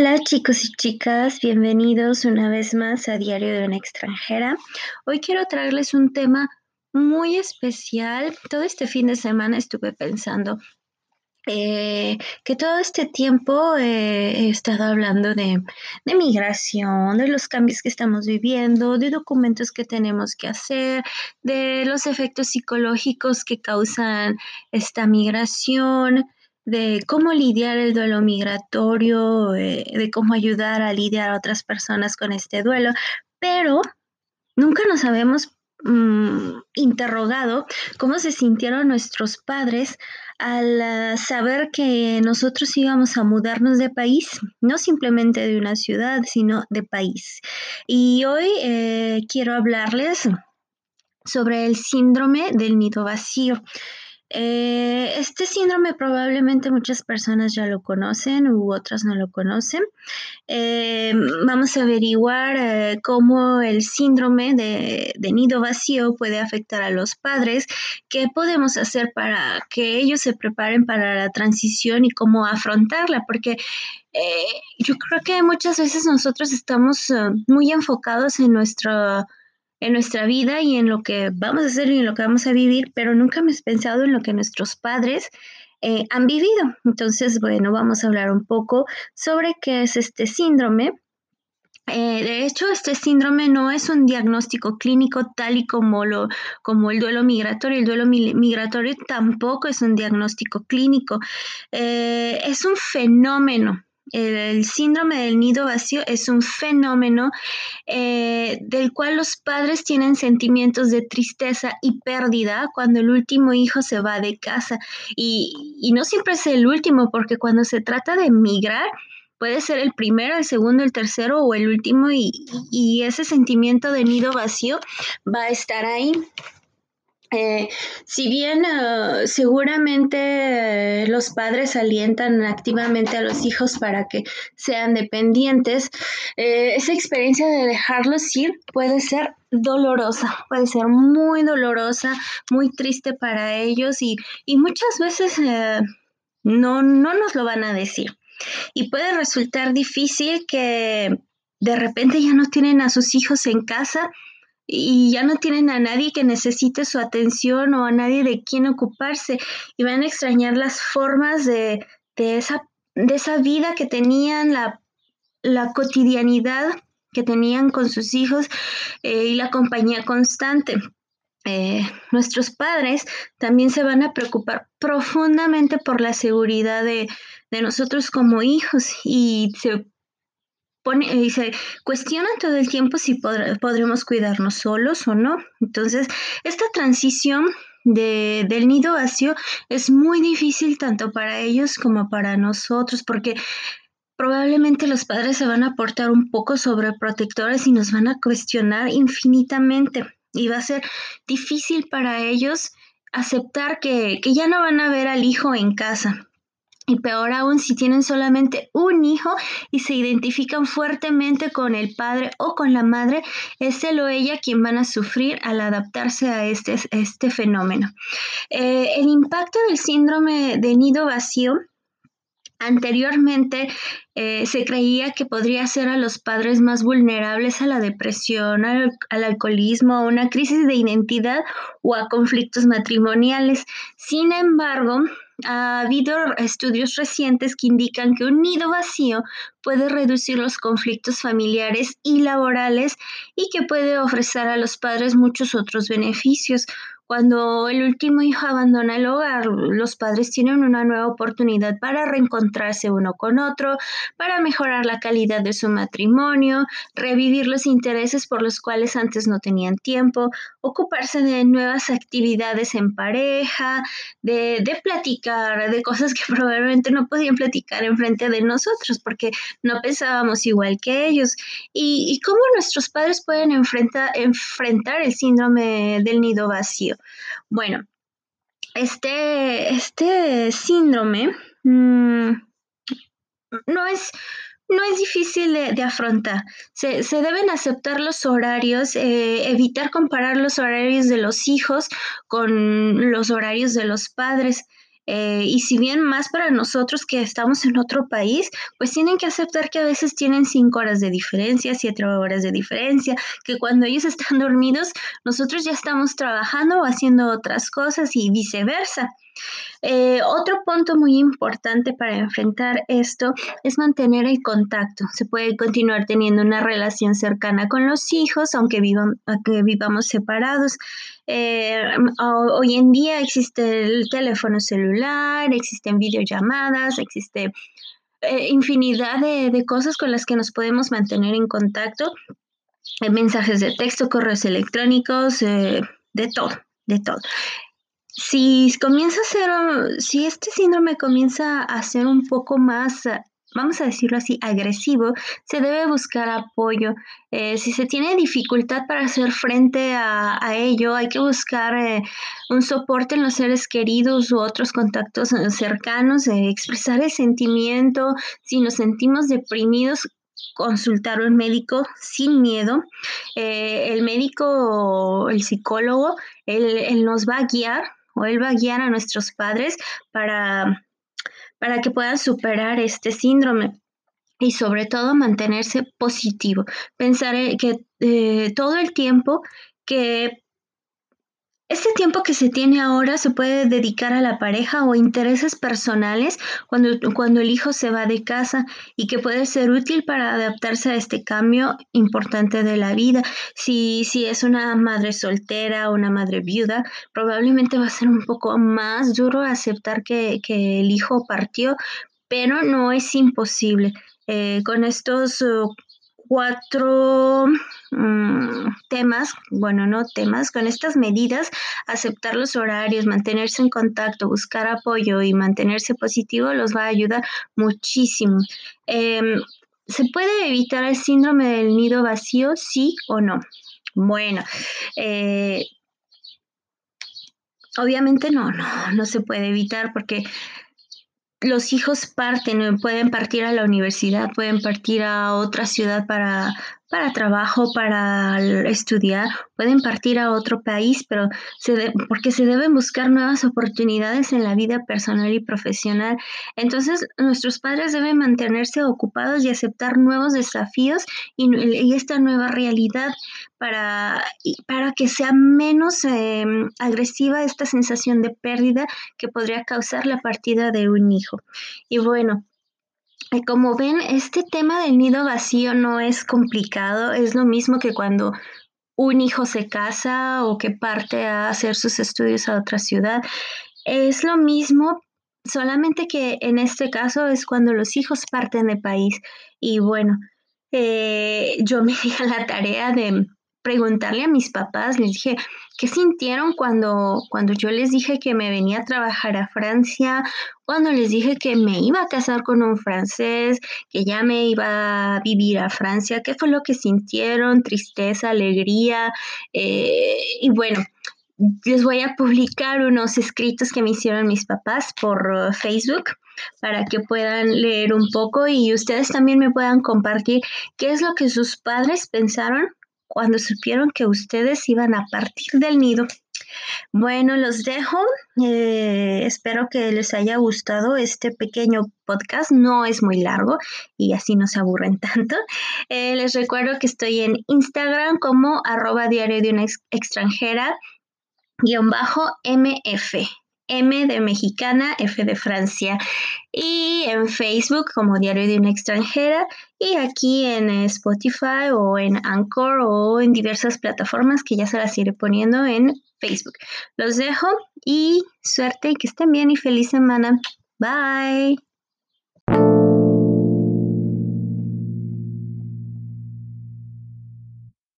Hola chicos y chicas, bienvenidos una vez más a Diario de una extranjera. Hoy quiero traerles un tema muy especial. Todo este fin de semana estuve pensando eh, que todo este tiempo eh, he estado hablando de, de, migración, de los cambios que estamos viviendo, de documentos que tenemos que hacer, de los efectos psicológicos que causan esta migración de cómo lidiar el duelo migratorio, eh, de cómo ayudar a lidiar a otras personas con este duelo, pero nunca nos habíamos mm, interrogado cómo se sintieron nuestros padres al saber que nosotros íbamos a mudarnos de país, no simplemente de una ciudad, sino de país. Y hoy eh, quiero hablarles sobre el síndrome del nido vacío. Eh, este síndrome probablemente muchas personas ya lo conocen u otras no lo conocen. Eh, vamos a averiguar eh, cómo el síndrome de, nido vacío puede afectar a los padres, qué podemos hacer para que ellos se preparen para la transición y cómo afrontarla, porque yo creo que muchas veces nosotros estamos muy enfocados en nuestro en nuestra vida y en lo que vamos a hacer y en lo que vamos a vivir, pero nunca hemos pensado en lo que nuestros padres eh, han vivido. Entonces, bueno, vamos a hablar un poco sobre qué es este síndrome. Eh, de hecho, este síndrome no es un diagnóstico clínico tal y como, lo, como el duelo migratorio. El duelo migratorio tampoco es un diagnóstico clínico. Eh, es un fenómeno el síndrome del nido vacío es un fenómeno eh, del cual los padres tienen sentimientos de tristeza y pérdida cuando el último hijo se va de casa. Y, no siempre es el último, porque cuando se trata de emigrar, puede ser el primero, el segundo, el tercero o el último, y ese sentimiento de nido vacío va a estar ahí. Eh, si bien eh, seguramente eh, los padres alientan activamente a los hijos para que sean dependientes, esa experiencia de dejarlos ir puede ser dolorosa, puede ser muy dolorosa, muy triste para ellos y, y muchas veces no, no nos lo van a decir. Y puede resultar difícil que de repente ya no tienen a sus hijos en casa y ya no tienen a nadie que necesite su atención o a nadie de quien ocuparse y van a extrañar las formas de, esa, de esa vida que tenían, la, cotidianidad que tenían con sus hijos eh, y la compañía constante. Eh, nuestros padres también se van a preocupar profundamente por la seguridad de, de nosotros como hijos y se y se cuestionan todo el tiempo si podremos cuidarnos solos o no. Entonces, esta transición de, del nido vacío es muy difícil tanto para ellos como para nosotros, porque probablemente los padres se van a portar un poco sobreprotectores y nos van a cuestionar infinitamente. Y va a ser difícil para ellos aceptar que, que ya no van a ver al hijo en casa, y peor aún si tienen solamente un hijo y se identifican fuertemente con el padre o con la madre, es él o ella quien van a sufrir al adaptarse a este, este fenómeno. Eh, el impacto del síndrome de nido vacío Anteriormente eh, se creía que podría ser a los padres más vulnerables a la depresión, al, alcoholismo, a una crisis de identidad o a conflictos matrimoniales. Sin embargo, ha habido estudios recientes que indican que un nido vacío puede reducir los conflictos familiares y laborales y que puede ofrecer a los padres muchos otros beneficios, cuando el último hijo abandona el hogar, los padres tienen una nueva oportunidad para reencontrarse uno con otro, para mejorar la calidad de su matrimonio, revivir los intereses por los cuales antes no tenían tiempo, ocuparse de nuevas actividades en pareja, de, platicar de cosas que probablemente no podían platicar en frente de nosotros porque no pensábamos igual que ellos. Y, cómo nuestros padres pueden enfrentar el síndrome del nido vacío. Bueno, este, este síndrome mm, no es no es difícil de, afrontar. Se, deben aceptar los horarios, eh, evitar comparar los horarios de los hijos con los horarios de los padres. Eh, y si bien más para nosotros que estamos en otro país, pues tienen que aceptar que a veces tienen cinco horas de diferencia, siete horas de diferencia, que cuando ellos están dormidos, nosotros ya estamos trabajando o haciendo otras cosas y viceversa. Eh, otro punto muy importante para enfrentar esto es mantener el contacto. Se puede continuar teniendo una relación cercana con los hijos, aunque, vivamos separados. Eh, hoy en día existe el teléfono celular, existen videollamadas, existe eh, infinidad de, cosas con las que nos podemos mantener en contacto. mensajes de texto, correos electrónicos, de todo, de todo si comienza a ser, si este síndrome comienza a ser un poco más, vamos a decirlo así, agresivo, se debe buscar apoyo. Eh, si se tiene dificultad para hacer frente a, ello, hay que buscar eh, un soporte en los seres queridos u otros contactos eh, cercanos, expresar el sentimiento. Si nos sentimos deprimidos, consultar un médico sin miedo. el médico, el psicólogo, él, nos va a guiar o Él va a guiar a nuestros padres para, para que puedan superar este síndrome y sobre todo mantenerse positivo. Pensar que eh, todo el tiempo que este tiempo que se tiene ahora se puede dedicar a la pareja o intereses personales cuando, cuando el hijo se va de casa y que puede ser útil para adaptarse a este cambio importante de la vida. Si, si es una madre soltera o una madre viuda, probablemente va a ser un poco más duro aceptar que, que el hijo partió, pero no es imposible. Eh, con estos uh, cuatro mm, temas, bueno, no temas, con estas medidas, aceptar los horarios, mantenerse en contacto, buscar apoyo y mantenerse positivo los va a ayudar muchísimo. Em, ¿Se puede evitar el síndrome del nido vacío, sí o no? Bueno, eh, obviamente no, no, no se puede evitar porque los hijos parten, pueden partir a la universidad, pueden partir a otra ciudad para, para trabajo, para estudiar, pueden partir a otro país, pero se porque se deben buscar nuevas oportunidades en la vida personal y profesional. Entonces, nuestros padres deben mantenerse ocupados y aceptar nuevos desafíos y, esta nueva realidad para, para que sea menos em, agresiva esta sensación de pérdida que podría causar la partida de un hijo. Y bueno, como ven, este tema del nido vacío no es complicado, es lo mismo que cuando un hijo se casa o que parte a hacer sus estudios a otra ciudad. Es lo mismo, solamente que en este caso es cuando los hijos parten de país. Y bueno, eh, yo me di a la tarea de preguntarle a mis papás, les dije, ¿qué sintieron cuando, cuando yo les dije que me venía a trabajar a Francia, cuando les dije que me iba a casar con un francés, que ya me iba a vivir a Francia? ¿Qué fue lo que sintieron? Tristeza, alegría. Eh, y bueno, les voy a publicar unos escritos que me hicieron mis papás por Facebook para que puedan leer un poco y ustedes también me puedan compartir qué es lo que sus padres pensaron cuando supieron que ustedes iban a partir del nido. Bueno, los dejo. Eh, espero que les haya gustado este pequeño podcast. No es muy largo y así no se aburren tanto. Eh, les recuerdo que estoy en Instagram como arroba diario de una extranjera guion bajo MF. M de Mexicana, F de Francia. Y en Facebook como Diario de una extranjera. Y aquí en Spotify o en Anchor o en diversas plataformas que ya se las iré poniendo en Facebook. Los dejo y suerte que estén bien y feliz semana. Bye.